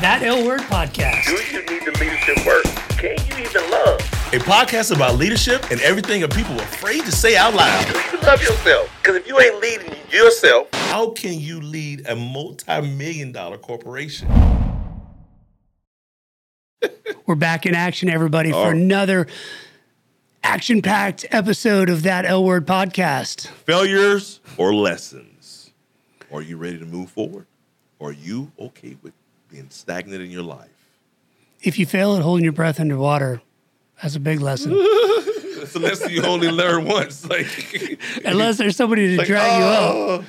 That L Word Podcast. Do you need the leadership work? Can you even love? A podcast about leadership and everything that people are afraid to say out loud. Do you love yourself? Because if you ain't leading yourself, How can you lead a multi-million dollar corporation? We're back in action, everybody, for Oh. another action packed episode of That L Word Podcast. Failures or lessons? Are you ready to move forward? Are you okay with being stagnant in your life? If you fail at holding your breath underwater, that's a big lesson. It's a lesson you only learn once. Like Unless there's somebody to like, drag you up. oh.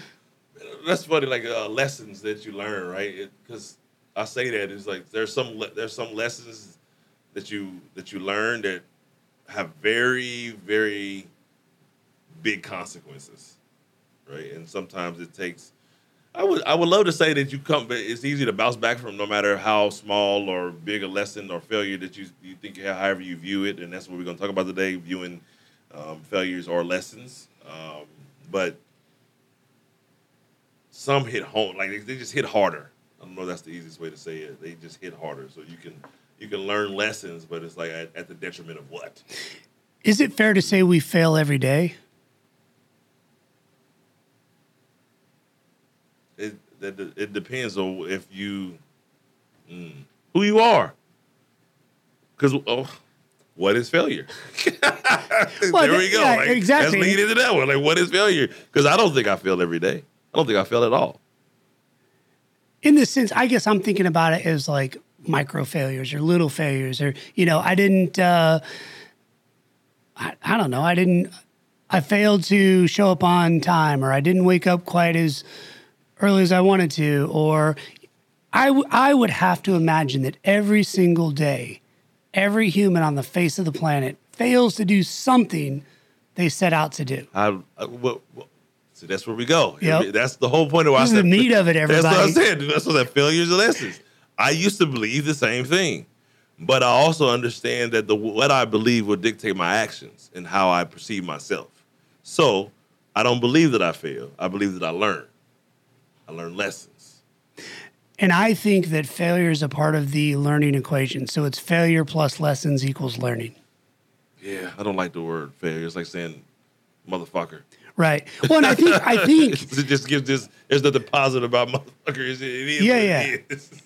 That's funny, like uh, lessons that you learn, right? Because I say that is like there's some le- there's some lessons that you that you learn that have very very big consequences, right? And sometimes it takes. I would I would love to say that you come, but it's easy to bounce back from no matter how small or big a lesson or failure that you you think you have, however you view it, and that's what we're going to talk about today: viewing um, failures or lessons. Um, but some hit home, like they, they just hit harder. I don't know that's the easiest way to say it. They just hit harder, so you can you can learn lessons, but it's like at, at the detriment of what? Is it fair to say we fail every day? It that it depends on if you mm, who you are. Because oh, what is failure? Well, there we go. yeah, like, exactly. Let's lead into that one. Like, what is failure? Because I don't think I fail every day. I don't think I fail at all. in this sense, I guess I'm thinking about it as like micro failures or little failures, or you know, I didn't, uh, I, I don't know, I didn't, I failed to show up on time, or I didn't wake up quite as early as I wanted to, or I, w- I would have to imagine that every single day, every human on the face of the planet fails to do something they set out to do. I, I well, well, see that's where we go. Yep. That's the whole point of why This I said the meat of it, everybody. That's what I said. That's what that failures and lessons. I used to believe the same thing, but I also understand that the what I believe will dictate my actions and how I perceive myself. So I don't believe that I fail. I believe that I learn. I learn lessons. And I think that failure is a part of the learning equation. So it's failure plus lessons equals learning. Yeah, I don't like the word failure. It's like saying motherfucker. Right. Well, and I think I think it just gives this. There's nothing positive about motherfuckers. It is Yeah, yeah.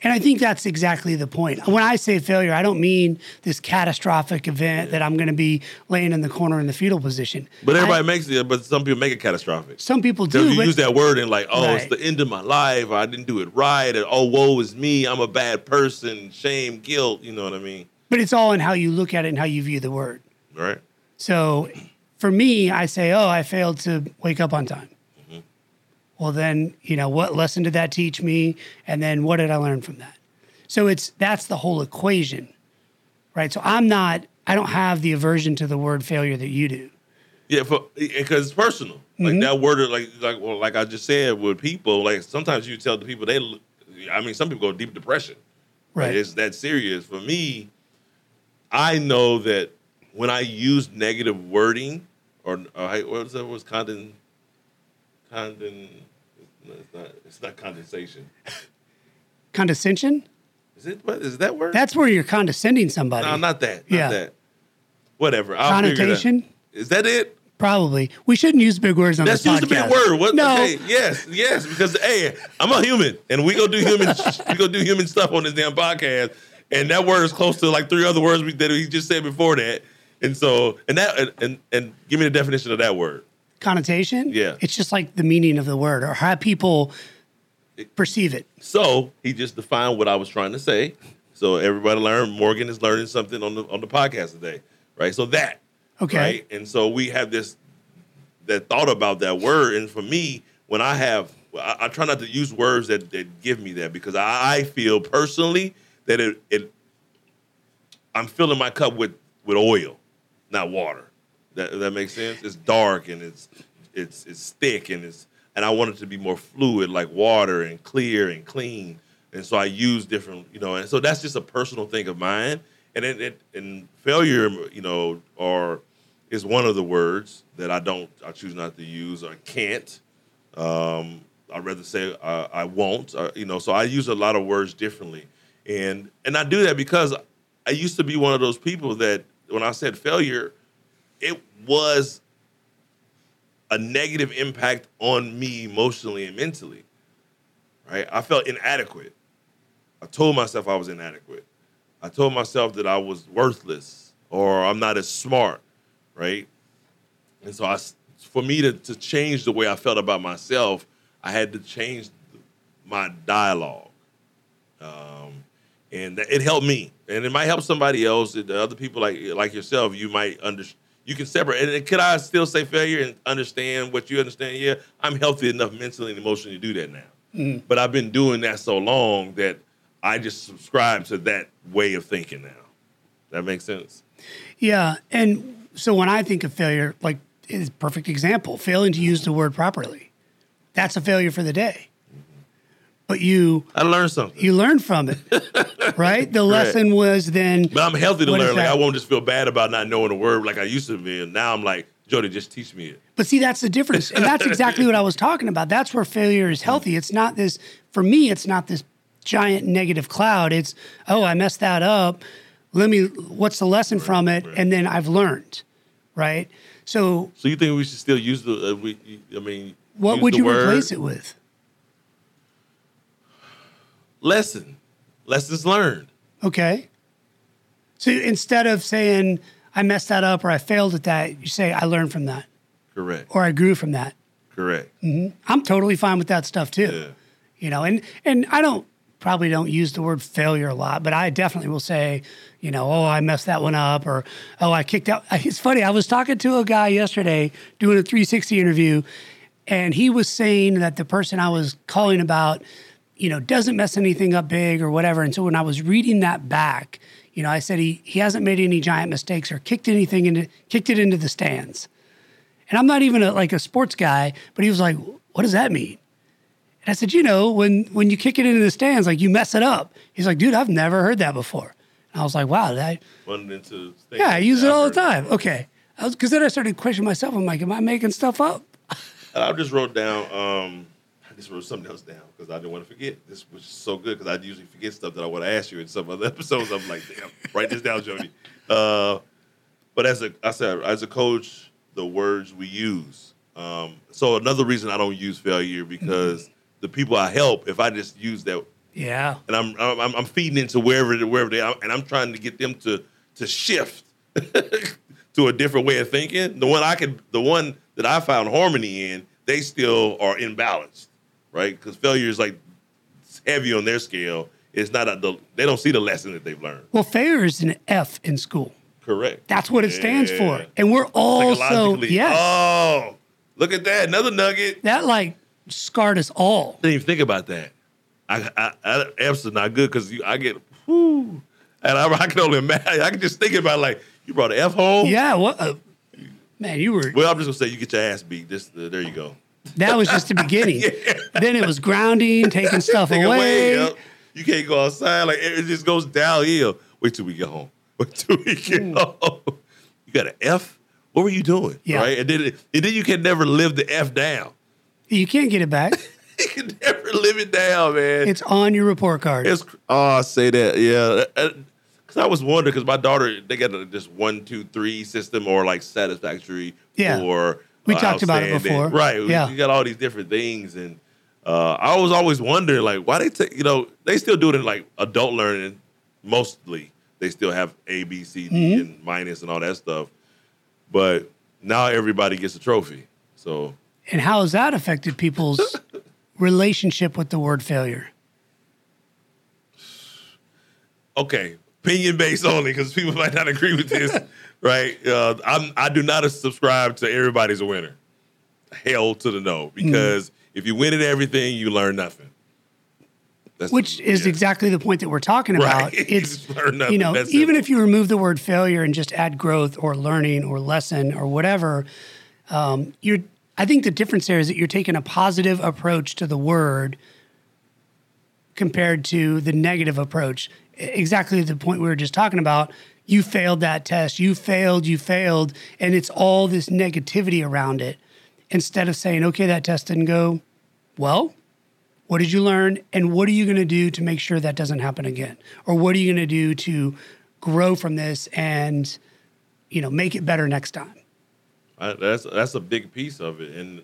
and I think that's exactly the point. When I say failure, I don't mean this catastrophic event that I'm going to be laying in the corner in the fetal position. But everybody I- makes it. But some people make it catastrophic. some people do, you but use that word and like, oh, it's the end of my life. Or I didn't do it right. And oh, woe is me. I'm a bad person. Shame, guilt. You know what I mean? but it's all in how you look at it and how you view the word. Right? So for me, I say, oh, I failed to wake up on time. Mm-hmm. Well, then, you know, what lesson did that teach me? And then what did I learn from that? So it's that's the whole equation, right? So I'm not, I don't have the aversion to the word failure that you do. Yeah, because it's personal. Mm-hmm. Like that word, like like well, like I just said with people. Like sometimes you tell the people they. I mean, some people go deep depression. Right. It's that serious. For me, I know that when I use negative wording or, or hey, what was that? What was condon, condon. no, It's not. It's not condensation. Condescension? Is it? What is that word? That's where you're condescending somebody. no, not that. Not Yeah. that. Whatever. I'll. Connotation? Is that it? Probably. We shouldn't use big words on Let's this use the podcast. big word. What? No. Okay, yes, yes. Because hey, I'm a human, and we go do human, we go do human stuff on this damn podcast, and that word is close to like three other words we, that he just said before that, and so and that and, and and give me the definition of that word. Connotation? Yeah. It's just like the meaning of the word or how people perceive it. So he just defined what I was trying to say. So everybody learn. Morgon is learning something on the on the podcast today, right? So that Okay. right? And so we have this that thought about that word. And for me, when I have, I, I try not to use words that, that give me that because I, I feel personally that it, it, I'm filling my cup with with oil, not water. That that makes sense. It's dark and it's it's it's thick and it's and I want it to be more fluid, like water and clear and clean. And so I use different, you know, and so that's just a personal thing of mine. And it, it and failure, you know, or is one of the words that I don't, I choose not to use or can't. Um, I'd rather say uh, I won't, uh, you know. So I use a lot of words differently, And and I do that because I used to be one of those people that when I said failure, it was a negative impact on me emotionally and mentally. Right? I felt inadequate. I told myself I was inadequate. I told myself that I was worthless or I'm not as smart, right? And so I, for me to, to change the way I felt about myself, I had to change my dialogue. Um, and it helped me, and it might help somebody else. The other people like like yourself, you might under you can separate. And could I still say failure and understand what you understand? Yeah, I'm healthy enough mentally and emotionally to do that now. Mm. But I've been doing that so long that I just subscribe to that way of thinking now. That makes sense. Yeah. And so when I think of failure, like is perfect example, failing to use the word properly. That's a failure for the day. But you I learned something. you learn from it. right? The lesson was then But I'm healthy to learn. Like? I won't just feel bad about not knowing a word like I used to be. And now I'm like, Jody, just teach me it. But see, that's the difference. And that's exactly what I was talking about. That's where failure is healthy. It's not this, for me, it's not this giant negative cloud. It's, oh, I messed that up. Let me, what's the lesson from it? And then I've learned, right? So, So you think we should still use the? Uh, we, I mean, what would you word replace it with? Lesson, lessons learned. Okay. So instead of saying, I messed that up or I failed at that, you say, I learned from that Correct. or I grew from that. Correct. Mm-hmm. I'm totally fine with that stuff too. Yeah. You know, and and I don't probably don't use the word failure a lot, but I definitely will say, you know, oh, I messed that one up, or oh, I kicked out. It's funny. I was talking to a guy yesterday doing a 360 interview, and he was saying that the person I was calling about, you know, doesn't mess anything up big or whatever. And so when I was reading that back, you know, I said he he hasn't made any giant mistakes or kicked anything into kicked it into the stands. And I'm not even a, like a sports guy, but he was like, "What does that mean?" And I said, "You know, when when you kick it into the stands, like you mess it up." He's like, "Dude, I've never heard that before." And I was like, "Wow, that into yeah, I use it all the time." Okay, because then I started questioning myself. I'm like, "Am I making stuff up?" And I just wrote down. Um, I just wrote something else down because I didn't want to forget. This was so good because I usually forget stuff that I want to ask you in some other episodes. I'm like, damn, write this down, Jody. Uh, but as a, I said, as a coach, the words we use. Um, so another reason I don't use failure because the people I help, if I just use that Yeah, and I'm I'm, I'm feeding into wherever wherever they are, and I'm trying to get them to to shift to a different way of thinking. The one I could, the one that I found harmony in, they still are imbalanced, right? Because failure is like heavy on their scale. It's not a, the, they don't see the lesson that they've learned. well, failure is an F in school. Correct. That's what it stands for, and we're all so yes. Oh, look at that! Another nugget. that like scarred us all. didn't even think about that. I, I, I F's are not good because I get whoo, and I, I can only imagine. I can just think about like you brought an F home. Yeah, what? Uh, man, you were. Well, I'm just gonna say you get your ass beat. Just uh, there you go. That was just the beginning. Then it was grounding, taking stuff Take away. yep. You can't go outside. Like it just goes downhill. Wait till we get home. Wait till we get hmm. home. You got an F. What were you doing? Yeah. Right. And then and then you can never live the F down. You can't get it back. You can never live it down, man. It's on your report card. It's oh, I say that, yeah. Uh, uh, because I was wondering, because my daughter, they got a, this one, two, three system, or like satisfactory, Yeah. or We talked about it before. right? Yeah. you got all these different things, and uh, I was always wondering, like, why they take, you know, they still do it in like adult learning, mostly. They still have A, B, C, D, Mm-hmm. and minus and all that stuff, but now everybody gets a trophy. So and how has that affected people's relationship with the word failure? okay, opinion based only because people might not agree with this, right? Uh, I'm I do not subscribe to everybody's a winner. Hell to the no, because if you win at everything, you learn nothing. That's Which is yeah. exactly the point that we're talking about. Right. It's nothing. you know, That's even it. if you remove the word failure and just add growth or learning or lesson or whatever, um, you're. I think the difference there is that you're taking a positive approach to the word compared to the negative approach. Exactly the point we were just talking about. You failed that test. You failed. You failed, and it's all this negativity around it. Instead of saying, "Okay, that test didn't go well. What did you learn? And what are you going to do to make sure that doesn't happen again? Or what are you going to do to grow from this and, you know, make it better next time? That's that's a big piece of it, and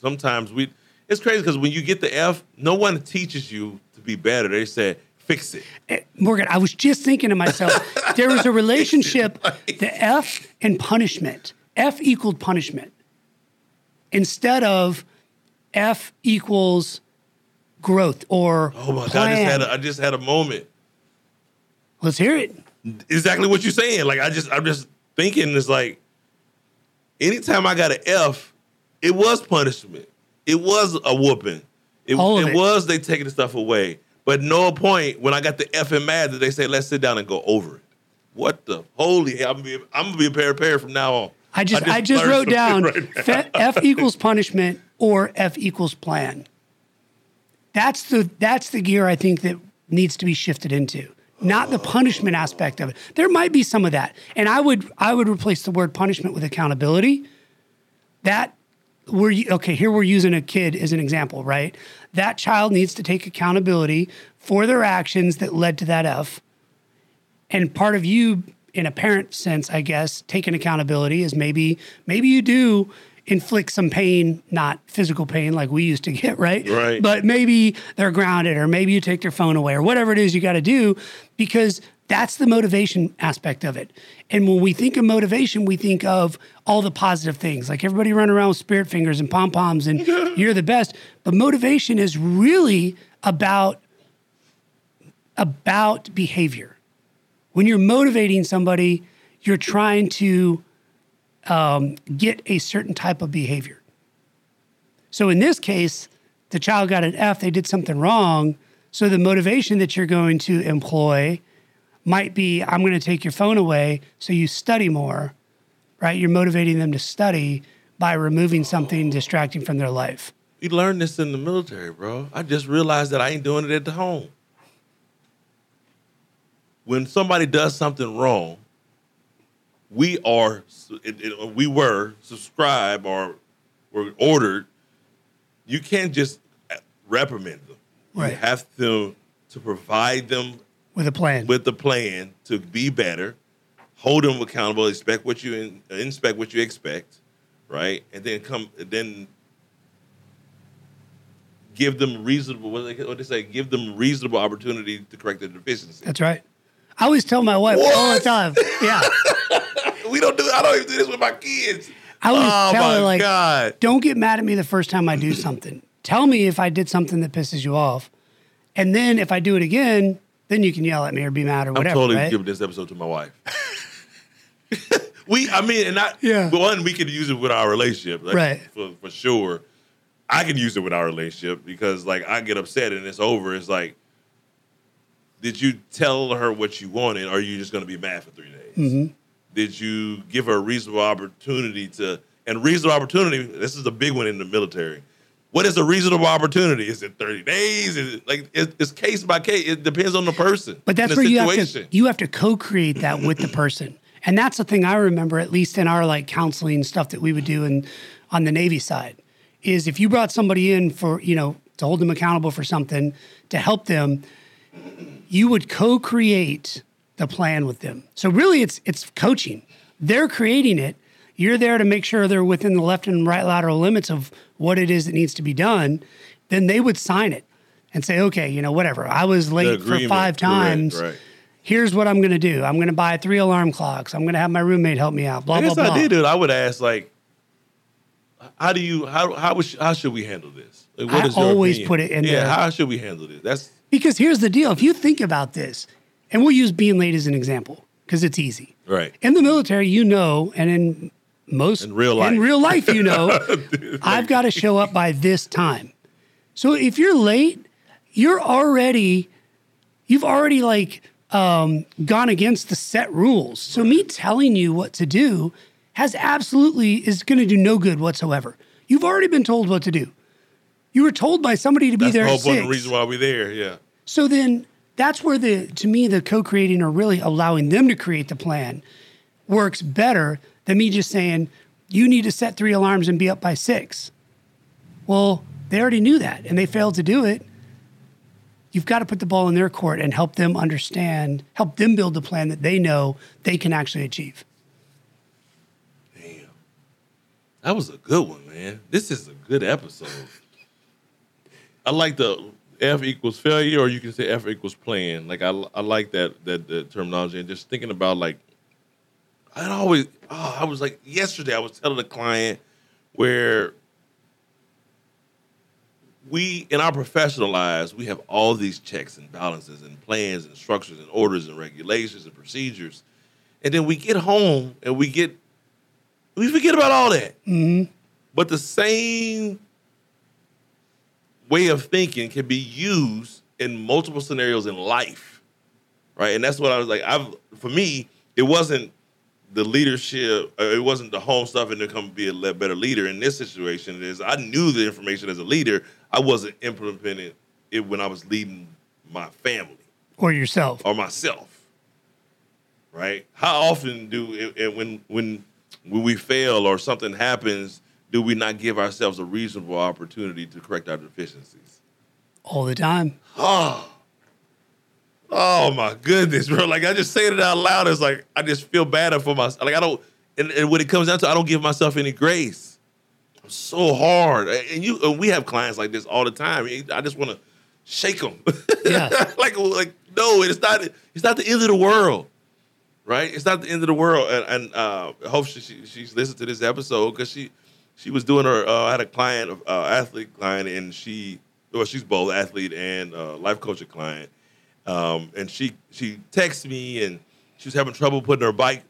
sometimes we. It's crazy because when you get the F, no one teaches you to be better. They say fix it. Eh, Morgon, I was just thinking to myself, there was a relationship, the F and punishment. F equaled punishment. Instead of F equals growth or Oh my god! I just had a, I just had a moment. Let's hear it. Exactly what you're saying. Like I just I'm just thinking it's like anytime I got an F, it was punishment. It was a whooping. It, it it. was they taking the stuff away. But no point when I got the F in math that they say let's sit down and go over it. What the holy hell? I'm gonna be, I'm gonna be a pair of pair from now on. I just I just, learned wrote down right. F equals punishment or F equals plan. That's the that's the gear I think that needs to be shifted into. Not the punishment aspect of it. There might be some of that. And I would I would replace the word punishment with accountability. That we're okay, here we're using a kid as an example, right? That child needs to take accountability for their actions that led to that F. And part of you, in a parent sense, I guess, taking accountability is maybe maybe you do inflict some pain, not physical pain like we used to get, right? Right. But maybe they're grounded, or maybe you take their phone away, or whatever it is you got to do, because that's the motivation aspect of it. And when we think of motivation, we think of all the positive things, like everybody running around with spirit fingers and pom poms, and you're the best. But motivation is really about about behavior. When you're motivating somebody, you're trying to um, get a certain type of behavior. So in this case, the child got an F, they did something wrong. So the motivation that you're going to employ might be I'm going to take your phone away so you study more, right? You're motivating them to study by removing something distracting from their life. We learned this in the military, bro. I just realized that I ain't doing it at the home. When somebody does something wrong, we are we were subscribed or were ordered. You can't just uh, reprimand them. Right. You have to to provide them With a plan. with the plan to be better, hold them accountable, expect what you in, inspect what you expect, right, and then come then give them reasonable what they, what they say give them reasonable opportunity to correct their deficiency. That's right. I always tell my wife all the time. Yeah. We don't do I don't even do this with my kids. I always oh tell my her like, god! don't get mad at me the first time I do something. Tell me if I did something that pisses you off, and then if I do it again, then you can yell at me or be mad or whatever. I'm totally right? giving this episode to my wife. we, I mean, and not Yeah. one. We could use it with our relationship, like, Right. For, for sure. I can use it with our relationship because, like, I get upset and it's over. It's like, did you tell her what you wanted, or are you just going to be mad for three days? Mm-hmm. Did you give her a reasonable opportunity to? And reasonable opportunity. This is a big one in the military. What is a reasonable opportunity? Is it 30 days? Is it like it, it's case by case? It depends on the person. But that's and where you have to you have to co-create that with the person. And that's the thing I remember, at least in our like counseling stuff that we would do in on the Navy side, is if you brought somebody in for, you know, to hold them accountable for something, to help them, you would co-create the plan with them. So really it's it's coaching. They're creating it. You're there to make sure they're within the left and right lateral limits of what it is that needs to be done. Then they would sign it and say, okay, you know, whatever. I was late for five times right. here's what I'm going to do. I'm going to buy three alarm clocks. I'm going to have my roommate help me out. Blah I blah guess blah. I did it. I would ask like, how do you how how would, how should we handle this? Like, I is always opinion? put it in yeah. there. How should we handle this? That's Because here's the deal: if you think about this, and we'll use being late as an example because it's easy. right. In the military, you know, and in most In real life. in real life, you know, I've got to show up by this time. So if you're late, you're already you've already like um, gone against the set rules. So me telling you what to do has absolutely is going to do no good whatsoever. You've already been told what to do. You were told by somebody to be That's there the whole at point. of The reason why we're there. Yeah. So then that's where the to me the co-creating or really allowing them to create the plan works better than me just saying you need to set three alarms and be up by 6. Well, they already knew that and they failed to do it. you've got to put the ball in their court and help them understand, help them build the plan that they know they can actually achieve. Damn. That was a good one, man. This is a good episode. I like the F equals failure, or you can say F equals plan. Like I, I like that that, that terminology, and just thinking about like, I always, oh, I was like yesterday. I was telling a client where we in our professional lives we have all these checks and balances and plans and structures and orders and regulations and procedures, and then we get home and we get we forget about all that. Mm-hmm. But the same way of thinking can be used in multiple scenarios in life, right? And that's what I was like. I've for me, it wasn't the leadership. uh, It wasn't the home stuff and to come be a better leader. In this situation, Is I knew the information as a leader. I wasn't implementing it when I was leading my family Or yourself. or myself. Right? How often do and when when when we fail or something happens, do we not give ourselves a reasonable opportunity to correct our deficiencies? All the time. Oh, my goodness, bro! Like I just saying it out loud, it's like I just feel bad for myself. Like I don't, and, and when it comes down to, I don't give myself any grace. I'm so hard, and you, and we have clients like this all the time. I just want to shake them. Yeah. like, like no, it's not. It's not the end of the world, right? It's not the end of the world. And, and uh, I hope she, she she's listened to this episode because she she was doing her. Uh, I had a client, uh, athlete client, and she well, she's both athlete and uh, life coaching client. Um, and she she texted me and she was having trouble putting her bike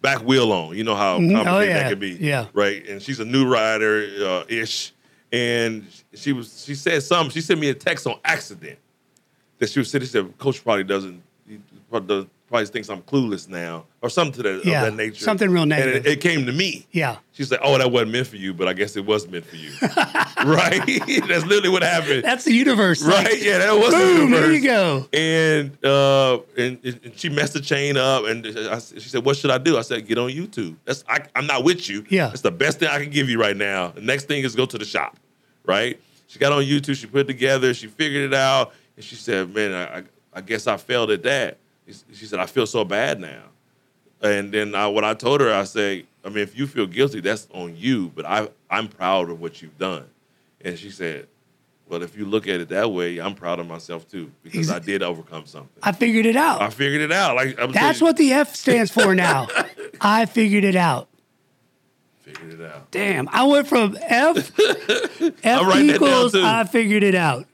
back wheel on. You know how Mhm. complicated Oh, yeah. that can be, Yeah. right? And she's a new rider uh, ish, and she was she said something. She sent me a text on accident that she was sitting. She said, "Coach probably doesn't he probably, thinks I'm clueless now, or something to that, Yeah, of that nature." something real And it, it came to me. Yeah. She's like, "Oh, that wasn't meant for you, but I guess it was meant for you." right? That's literally what happened. That's the universe. Like, right? Yeah, that was the universe. boom, there you go. And uh, and, and she messed the chain up, and I, she said, "What should I do?" I said, "Get on YouTube." That's I, I'm not with you. Yeah. that's the best thing I can give you right now. The next thing is go to the shop, right? She got on YouTube. She put it together. She figured it out, and she said, "Man, I, I, I guess I failed at that." She said, "I feel so bad now." And then I, what I told her, I say, I mean, if you feel guilty, that's on you. But I, I'm proud of what you've done. And she said, Well, if you look at it that way, I'm proud of myself too because I did overcome something. I figured it out. I figured it out. Like I'm That's what the F stands for now. I figured it out. figured it out. Damn, I went from F, F I'm writing that down, equals. I figured it out.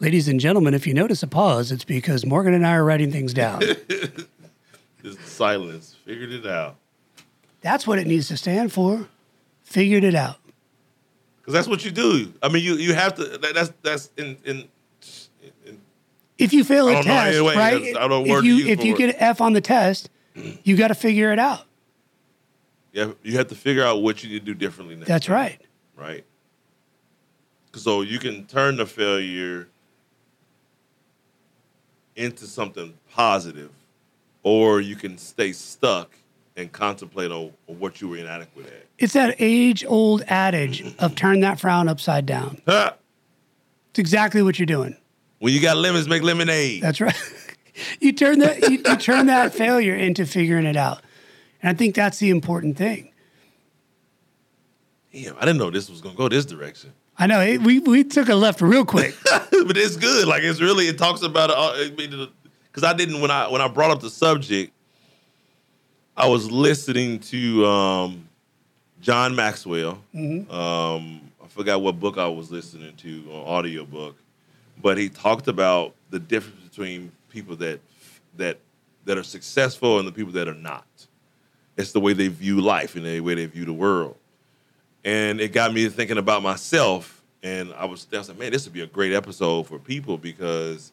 Ladies and gentlemen, if you notice a pause, it's because Morgon and I are writing things down. Just silence. Figured it out. That's what it needs to stand for. Figured it out. Because that's what you do. I mean, you you have to. That, that's that's in in. in If you fail a test, any right? I don't if you if you get an F on the test, you got to figure it out. yeah, you have to figure out what you need to do differently next. That's time, right. Right. So you can turn the failure into something positive, or you can stay stuck and contemplate on, on what you were inadequate at. It's that age old adage of turn that frown upside down. It's exactly what you're doing. When you got lemons, make lemonade. That's right. you turn that you, you turn that failure into figuring it out. And I think that's the important thing. Damn, I didn't know this was gonna go this direction. I know it, we we took a left real quick. but it's good. Like it's really it talks about it because I didn't when I when I brought up the subject, I was listening to um, John Maxwell. Um, I forgot what book I was listening to, an audio book, but he talked about the difference between people that that that are successful and the people that are not. It's the way they view life and the way they view the world and it got me thinking about myself. And I was, I was like, man, this would be a great episode for people because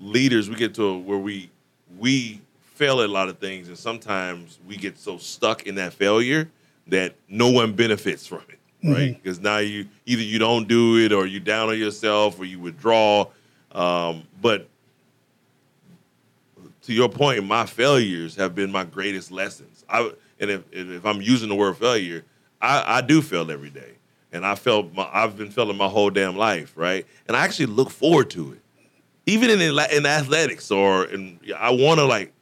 leaders, we get to where we we fail at a lot of things, and sometimes we get so stuck in that failure that no one benefits from it, right? Because now you either you don't do it, or you down on yourself, or you withdraw. Um, but to your point, my failures have been my greatest lessons. I and if if I'm using the word failure, I, I do fail every day. and I felt my, I've been feeling my whole damn life, right? And I actually look forward to it, even in in athletics or in I want to like.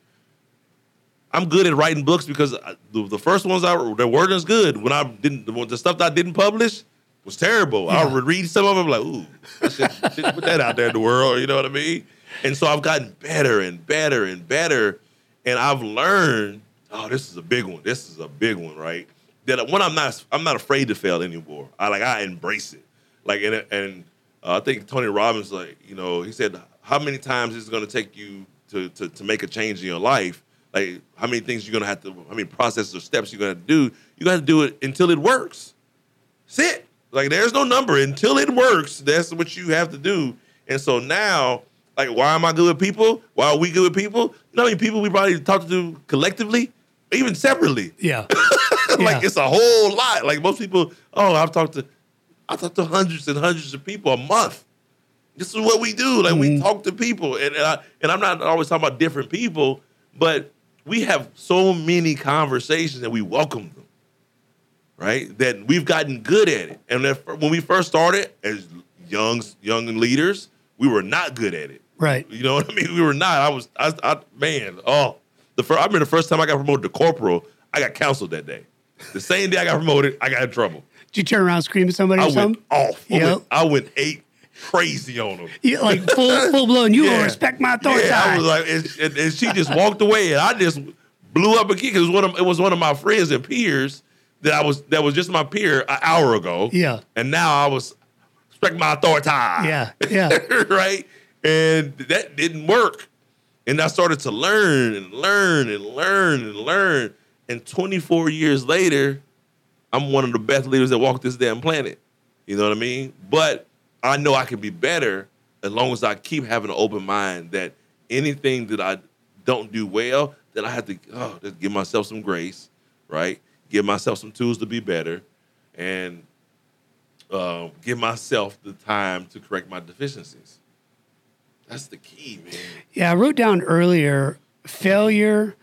I'm good at writing books because I, the, the first ones I that weren't as good when I didn't the, the stuff that I didn't publish was terrible. I Yeah. would read some of them like, ooh, I should, should put that out there in the world. You know what I mean? And so I've gotten better and better and better, and I've learned. Oh, this is a big one. This is a big one, right? That when I'm not, I'm not afraid to fail anymore. I like I embrace it. Like and and uh, I think Tony Robbins, like you know, he said, how many times is it going to take you to, to to make a change in your life? Like how many things you're going to have to, how many processes or steps you're going to do? You got to do it until it works. That's it. Like there's no number until it works. That's what you have to do. And so now, like, why am I good with people? Why are we good with people? You know how many people we probably talked to collectively, even separately? Yeah. like it's a whole lot. Like most people, oh, I've talked to, I talk to hundreds and hundreds of people a month. This is what we do. Like we mm-hmm. talk to people, and and, I, and I'm not always talking about different people, but we have so many conversations and we welcome them, right? That we've gotten good at it. And if, when we first started as young young leaders, we were not good at it. Right. You know what I mean? We were not. I was. I, I man. Oh, the first. I remember the first time I got promoted to corporal. I got counseled that day. The same day I got promoted, I got in trouble. Did you turn around screaming at somebody I or went something? off. I, Yep. went, I went eight crazy on them. You, like full full blown. You will respect my authority. Yeah, I was like, and, and- and she just walked away, and I just blew up again because it was one of it was one of my friends and peers that I was that was just my peer an hour ago. Yeah. and now I was respect my authority. yeah. Yeah. right? And that didn't work. And I started to learn and learn and learn and learn. And 24 years later, I'm one of the best leaders that walk this damn planet. You know what I mean? But I know I can be better as long as I keep having an open mind that anything that I don't do well, that I have to oh, give myself some grace, right? Give myself some tools to be better, and um, give myself the time to correct my deficiencies. That's the key, man. Yeah, I wrote down earlier failure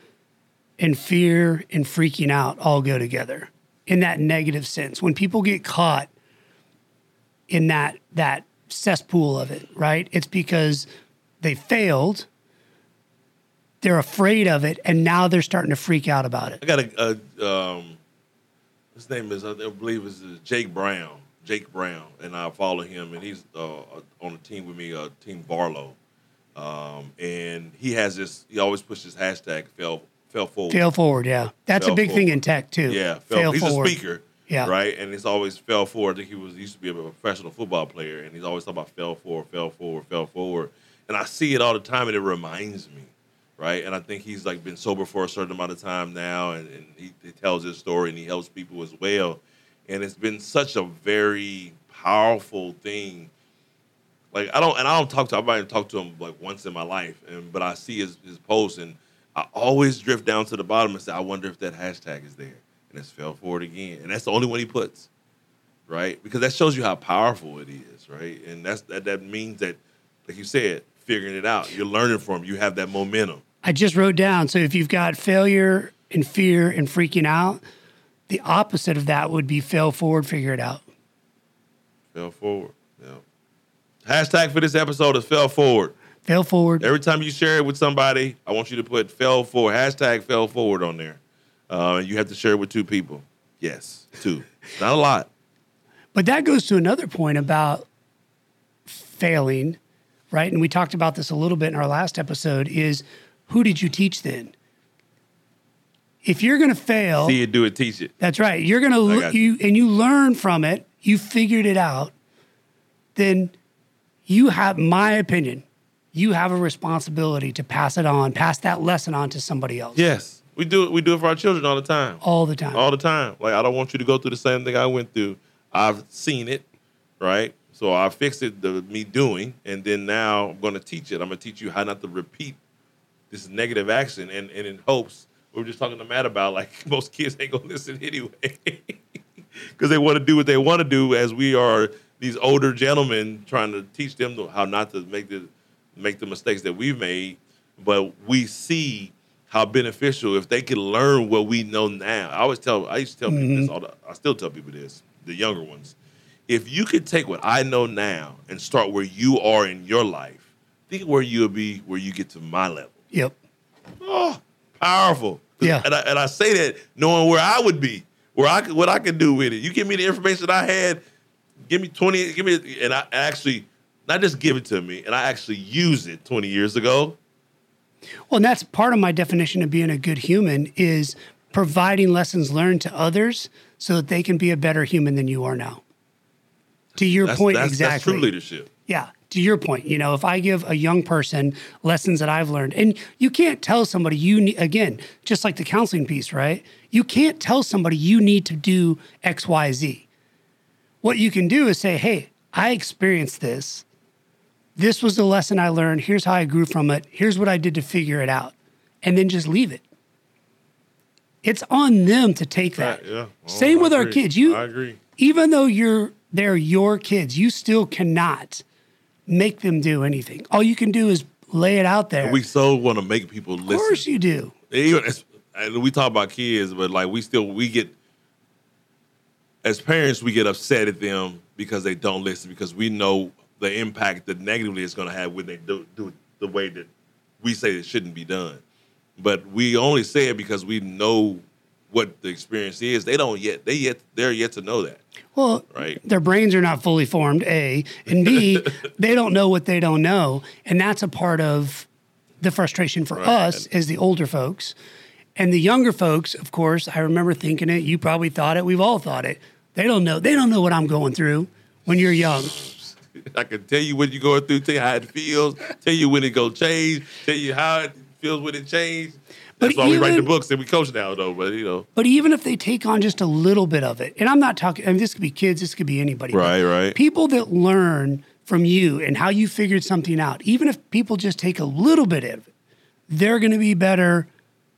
and fear and freaking out all go together in that negative sense. When people get caught in that that cesspool of it, right? It's because they failed, they're afraid of it, and now they're starting to freak out about it. I got a, a um, his name is I believe is uh, Jake Brown. Jake Brown, and I follow him, and he's uh, on a team with me, uh, Team Barlow. Um, and he has this. He always pushes hashtag fell fell forward. Fail forward, yeah. That's a Fail big thing in tech too. Yeah, fell, fail he's forward. a speaker. Yeah. Right. And he's always fell forward. I think he was he used to be a professional football player, and he's always talking about fell forward, fell forward, fell forward. And I see it all the time, and it reminds me. Right. And I think he's like been sober for a certain amount of time now, and, and he, he tells his story and he helps people as well. And it's been such a very powerful thing. Like I don't, and I don't talk to. I've only talked to him like once in my life, and but I see his his posts, and I always drift down to the bottom and say, I wonder if that hashtag is there, and it's fell forward again, and that's the only one he puts, right? Because that shows you how powerful it is, right? And that's that that means that, like you said, figuring it out, you're learning from, you have that momentum. I just wrote down. So if you've got failure and fear and freaking out, the opposite of that would be fail forward, figure it out. Fell forward. Yeah. Hashtag for this episode is fell forward. Fail forward. Every time you share it with somebody, I want you to put fell forward, hashtag fell forward on there. Uh, you have to share it with two people. Yes, two. Not a lot. But that goes to another point about failing, right? And we talked about this a little bit in our last episode is who did you teach then? If you're going to fail, See it, do it, teach it. that's right. You're going to got you and you learn from it, you figured it out, then you have my opinion. You have a responsibility to pass it on, pass that lesson on to somebody else. Yes, we do it. We do it for our children all the time. All the time. all the time. Like I don't want you to go through the same thing I went through. I've seen it, right? So I fixed it, the me doing, and then now I'm going to teach it. I'm going to teach you how not to repeat this negative action, and, and in hopes we were just talking to Matt about like most kids ain't gonna listen anyway because they want to do what they want to do. As we are these older gentlemen trying to teach them how not to make the make the mistakes that we've made, but we see how beneficial if they can learn what we know now. I always tell, I used to tell people this, mm-hmm. all the, I still tell people this, the younger ones, if you could take what I know now and start where you are in your life, think where you'll be where you get to my level. Yep. Oh, powerful. Yeah. And I, and I say that knowing where I would be, where I could, what I could do with it. You give me the information I had, give me 20, give me, and I actually, not just give it to me, and I actually use it 20 years ago. Well, and that's part of my definition of being a good human is providing lessons learned to others so that they can be a better human than you are now. To your That's, point, that's, exactly. that's true leadership. Yeah. To your point, you know, if I give a young person lessons that I've learned, and you can't tell somebody you need, again, just like the counseling piece, right? You can't tell somebody you need to do X, Y, Z. What you can do is say, hey, I experienced this. This was the lesson I learned. Here's how I grew from it. Here's what I did to figure it out. And then just leave it. It's on them to take that. Right, yeah. Oh, Same I with our kids. You I agree. even though you're they're your kids, you still cannot make them do anything. All you can do is lay it out there. We so want to make people listen. of course you do. even as, we talk about kids, but like we still we get as parents we get upset at them because they don't listen because we know the impact that negatively it's going to have when they do do it the way that we say it shouldn't be done. But we only say it because we know what the experience is. They don't yet. They yet. They're yet to know that. Well, Right. their brains are not fully formed, A, and B, they don't know what they don't know. And that's a part of the frustration for Right. us as the older folks. And the younger folks, of course, I remember thinking it, you probably thought it, we've all thought it. They don't know. They don't know what I'm going through when you're young. I can tell you what you're going through, tell you how it feels, tell you when it go change, tell you how it feels when it changed. That's But why we write the books and we coach now, though. But you know, But even if they take on just a little bit of it, and I'm not talking, I mean, this could be kids, this could be anybody. Right, right. People that learn from you and how you figured something out, even if people just take a little bit of it, they're going to be better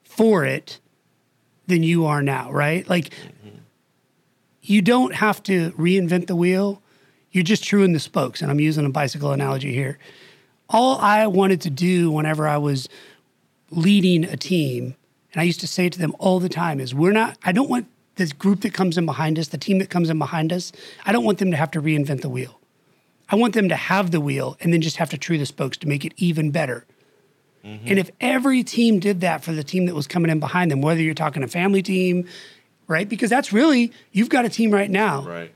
for it than you are now, right? Like, mm-hmm. you don't have to reinvent the wheel. You're just truing the spokes. And I'm using a bicycle analogy here. All I wanted to do whenever I was leading a team, and I used to say to them all the time, is we're not, I don't want this group that comes in behind us, the team that comes in behind us, I don't want them to have to reinvent the wheel. I want them to have the wheel and then just have to true the spokes to make it even better. Mm-hmm. And if every team did that for the team that was coming in behind them, whether you're talking a family team, right? Because that's really, you've got a team right now. right?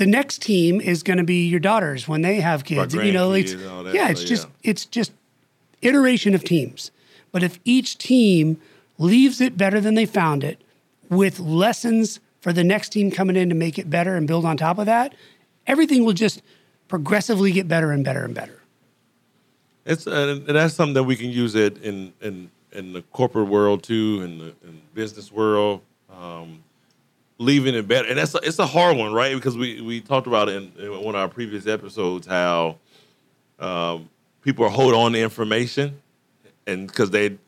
The next team is going to be your daughters when they have kids. You know, it's, grandkids and all that, yeah, it's just, yeah. it's just iteration of teams. But if each team leaves it better than they found it with lessons for the next team coming in to make it better and build on top of that, everything will just progressively get better and better and better. It's uh, and that's something that we can use it in in in the corporate world too, in the in business world. Um, leaving it better, and that's a, it's a hard one, right? Because we we talked about it in, in one of our previous episodes how um, people hold on to information, and because they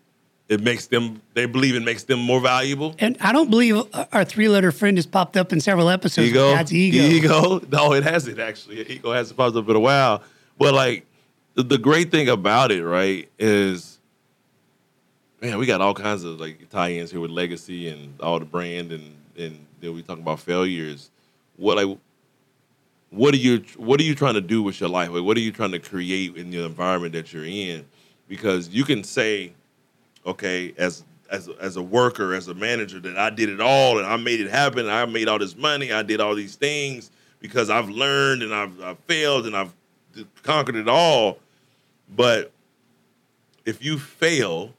it makes them they believe it makes them more valuable. And I don't believe our three letter friend has popped up in several episodes. ego, That's ego. ego. No, it hasn't actually. Ego hasn't popped up in a while. But like the, the great thing about it, right, is man, we got all kinds of like tie-ins here with legacy and all the brand, and and then we talk about failures. What like what are you what are you trying to do with your life? Like, what are you trying to create in the environment that you're in? Because you can say, okay, as as as a worker, as a manager, that I did it all and I made it happen. I made all this money. I did all these things because I've learned and I've, I've failed and I've conquered it all. But if you fail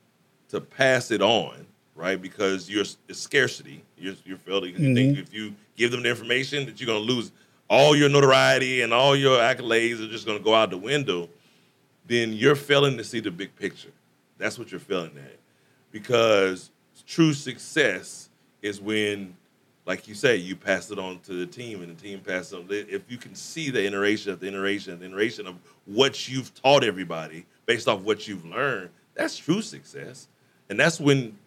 to pass it on, right? Because you're it's scarcity. You're you're failing. You think mm-hmm. if you give them the information that you're gonna lose all your notoriety and all your accolades are just gonna go out the window, then you're failing to see the big picture. That's what you're failing at. Because true success is when, like you say, you pass it on to the team and the team passes it on. If you can see the iteration of the iteration, the iteration of what you've taught everybody based off what you've learned, that's true success. And that's when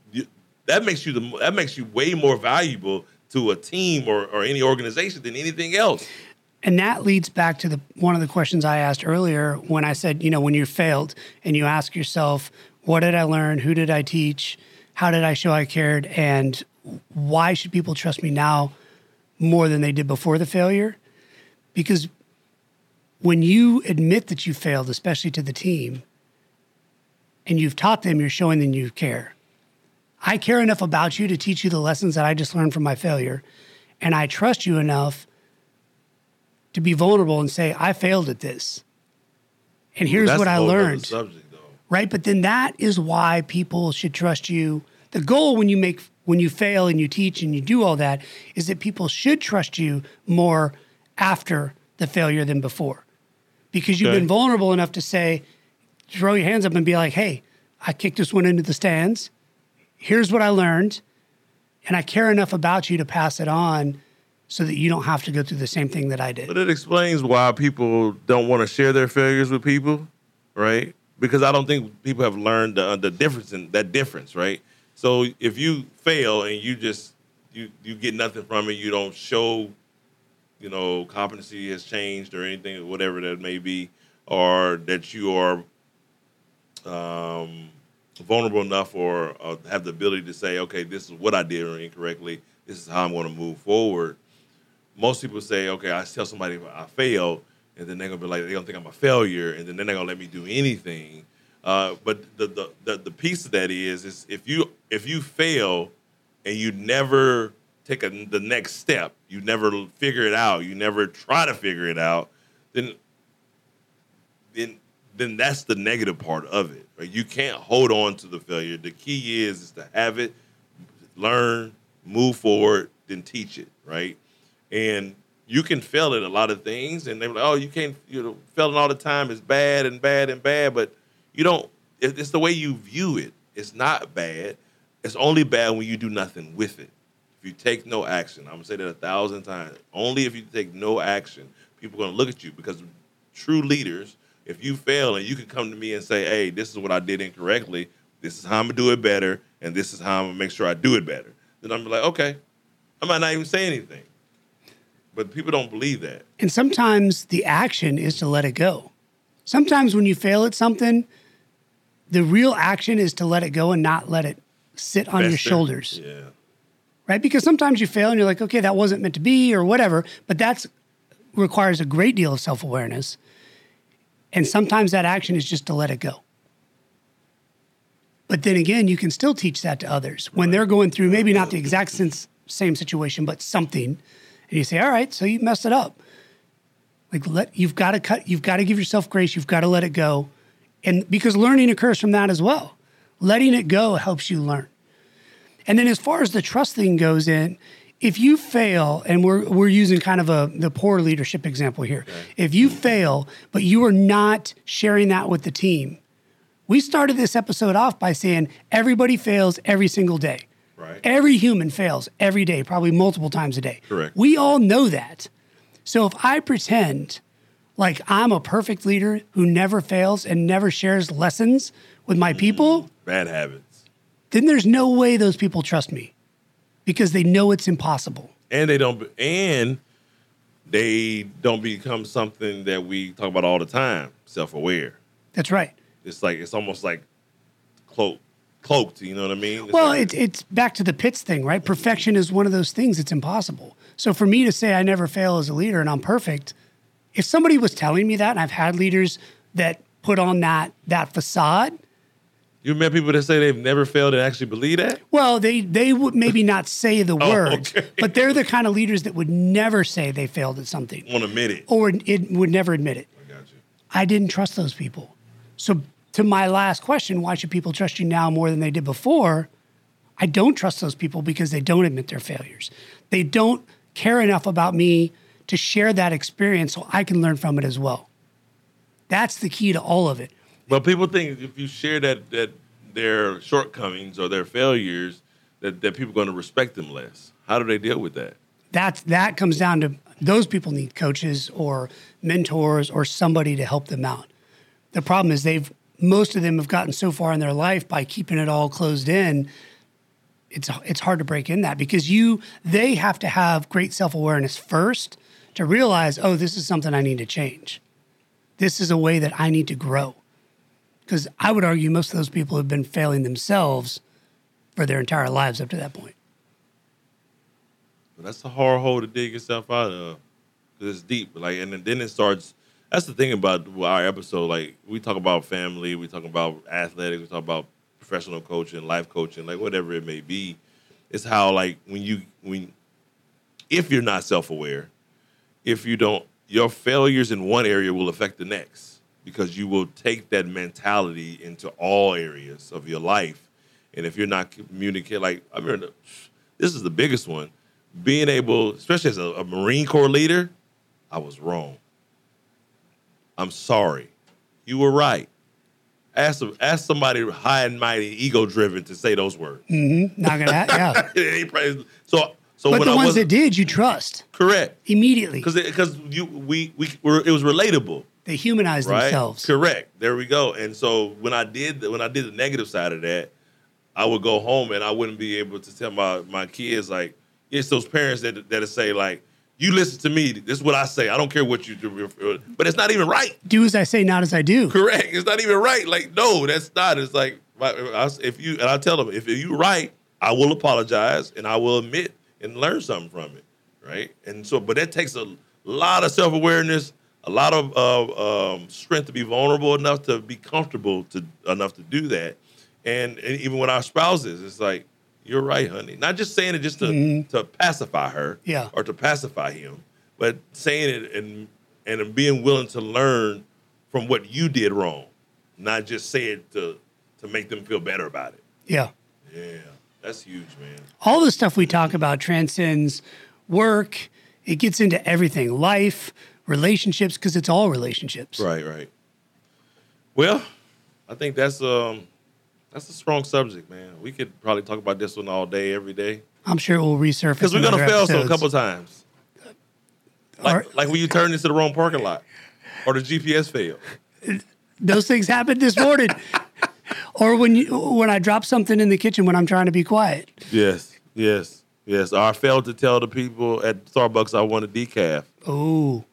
that makes you the that makes you way more valuable to a team or, or any organization than anything else. And that leads back to the one of the questions I asked earlier when I said, you know, when you're failed and you ask yourself, what did I learn? Who did I teach? How did I show I cared? And why should people trust me now more than they did before the failure? Because when you admit that you failed, especially to the team, and you've taught them, you're showing them you care. I care enough about you to teach you the lessons that I just learned from my failure. And I trust you enough to be vulnerable and say, I failed at this. And here's That's what I learned. Subject. Right. But then that is why people should trust you. The goal when you make, when you fail and you teach and you do all that is that people should trust you more after the failure than before because you've Okay. been vulnerable enough to say, throw your hands up and be like, hey, I kicked this one into the stands. Here's what I learned. And I care enough about you to pass it on so that you don't have to go through the same thing that I did. But it explains why people don't want to share their failures with people, right? Because I don't think people have learned the, the difference in that difference, right? So if you fail and you just you you get nothing from it, you don't show, you know, competency has changed or anything, or whatever that may be, or that you are um, vulnerable enough or uh, have the ability to say, okay, this is what I did incorrectly. This is how I'm going to move forward most people say, okay, I tell somebody I failed, and then they're gonna be like, they're gonna think I'm a failure, and then they're not gonna let me do anything. Uh, but the, the the the piece of that is, is if you if you fail and you never take a, the next step, you never figure it out, you never try to figure it out, then then then that's the negative part of it. Right? You can't hold on to the failure. The key is is to have it, learn, move forward, then teach it. Right? and you can fail at a lot of things and they're like oh you can't you know failing all the time is bad and bad and bad but you don't it's the way you view it it's not bad it's only bad when you do nothing with it if you take no action i'm gonna say that a thousand times only if you take no action people are gonna look at you because true leaders if you fail and you can come to me and say hey this is what i did incorrectly this is how i'm gonna do it better and this is how i'm gonna make sure i do it better then i'm like okay i might not even say anything but people don't believe that. And sometimes the action is to let it go. Sometimes when you fail at something, the real action is to let it go and not let it sit on your Fester. shoulders, Yeah. right? Because sometimes you fail and you're like, okay, that wasn't meant to be or whatever, but that's requires a great deal of self awareness. And sometimes that action is just to let it go. But then again, you can still teach that to others when they're going through maybe not the exact same situation, but something. And you say, all right, so you messed it up. Like let you've got to cut, you've got to give yourself grace, you've got to let it go. And because learning occurs from that as well. Letting it go helps you learn. And then as far as the trust thing goes in, if you fail, and we're we're using kind of a the poor leadership example here. If you fail, but you are not sharing that with the team, we started this episode off by saying everybody fails every single day. Right. Every human fails every day, probably multiple times a day. Correct. We all know that. So if I pretend like I'm a perfect leader who never fails and never shares lessons with my mm, people, Bad habits. then there's no way those people trust me because they know it's impossible. And they don't and they don't become something that we talk about all the time, self-aware. That's right. It's like it's almost like cloak cloaked, you know what I mean? It's Well, like- it's it's back to the pits thing, right? Perfection is one of those things that's impossible. So for me to say I never fail as a leader and I'm perfect, if somebody was telling me that, and I've had leaders that put on that that facade, you met people that say they've never failed and actually believe that? well, they they would maybe not say the Oh, words, okay. but they're the kind of leaders that would never say they failed at something Want to admit it. or it would never admit it. I got you. I didn't trust those people. So, to my last question, why should people trust you now more than they did before? I don't trust those people because they don't admit their failures. They don't care enough about me to share that experience so I can learn from it as well. That's the key to all of it. But people think if you share that that their shortcomings or their failures, that, that people are going to respect them less. How do they deal with that? That's that comes down to those people need coaches or mentors or somebody to help them out. The problem is they've most of them have gotten so far in their life by keeping it all closed in. It's it's hard to break in that because you they have to have great self-awareness first to realize, oh, this is something I need to change. This is a way that I need to grow. Because I would argue most of those people have been failing themselves for their entire lives up to that point. But that's a hard hole to dig yourself out of because it's deep. Like, and then it starts. That's the thing about our episode. Like, we talk about family, we talk about athletics, we talk about professional coaching, life coaching, like whatever it may be. It's how like when you when if you're not self aware, if you don't, your failures in one area will affect the next because you will take that mentality into all areas of your life. And if you're not communicating, like I remember, this is the biggest one. Being able, especially as a, a Marine Corps leader, I was wrong. I'm sorry. You were right. Ask, ask somebody high and mighty, ego driven to say those words. Mm-hmm. Not gonna. Yeah. It ain't so, so But the I ones that did, you trust correct, immediately. because because you we we were it was relatable, They humanize right? themselves. Correct. There we go. And so when I did the, when I did the negative side of that, I would go home and I wouldn't be able to tell my my kids like it's those parents that that say like you listen to me. This is what I say. I don't care what you do, but it's not even right. Do as I say, not as I do. Correct. It's not even right. Like, no, that's not. It's like if you and I tell them if you're right, I will apologize and I will admit and learn something from it. Right. And so, but that takes a lot of self awareness, a lot of uh, um, strength to be vulnerable enough to be comfortable to enough to do that. And, and even with our spouses, it's like you're right, honey. Not just saying it just to to pacify her, Yeah. or to pacify him, but saying it and and being willing to learn from what you did wrong, not just say it to to make them feel better about it. Yeah. Yeah, that's huge, man. All the stuff we talk about transcends work. It gets into everything, life, relationships, because it's all relationships. Right, right. Well, I think that's um that's a strong subject, man. We could probably talk about this one all day, every day, I'm sure it will resurface. because we're gonna fail some a couple times. Like, Are- like when you turn into the wrong parking lot, or the GPS failed. Those things happened this morning. or when you when I drop something in the kitchen when I'm trying to be quiet. Yes, yes, yes. Or I failed to tell the people at Starbucks I want a decaf. Oh,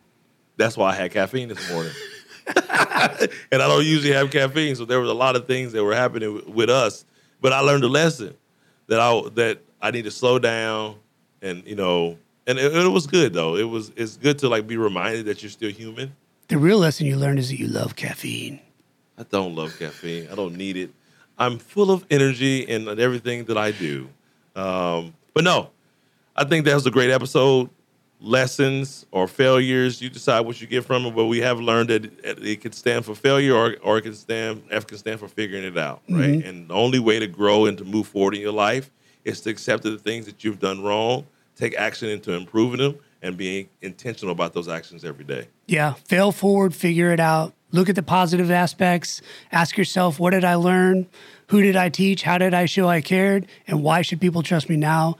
That's why I had caffeine this morning. and I don't usually have caffeine, so there was a lot of things that were happening with, with us. But I learned a lesson that I that I need to slow down, and you know, and it, it was good though. It was it's good to like be reminded that you're still human. the real lesson you learned is that you love caffeine. I don't love caffeine. I don't need it. I'm full of energy in everything that I do. Um, but no, I think that was a great episode. Lessons or failures, you decide what you get from it. But we have learned that it, it can stand for failure, or or it can stand F can stand for figuring it out, right? Mm-hmm. And the only way to grow and to move forward in your life is to accept the things that you've done wrong, take action into improving them, and being intentional about those actions every day. Yeah, fail forward, figure it out. Look at the positive aspects. Ask yourself, what did I learn? Who did I teach? How did I show I cared? And why should people trust me now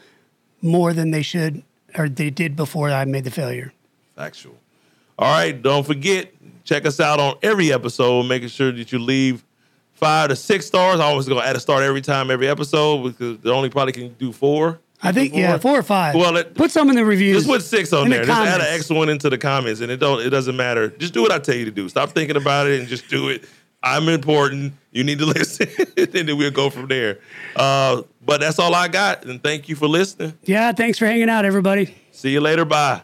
more than they should or they did before I made the failure? Factual. All right, don't forget, check us out on every episode, making sure that you leave five to six stars. I always gonna add a star every time, every episode, because they only probably can do four. I think yeah, four or five. Well, it- put some in the reviews. Just put six on In the there. Just add an extra one into the comments, and it don't. It doesn't matter. Just do what I tell you to do. Stop thinking about it and just do it. I'm important. You need to listen, and then we'll go from there. Uh, but that's all I got, and thank you for listening. Yeah, thanks for hanging out, everybody. See you later. Bye.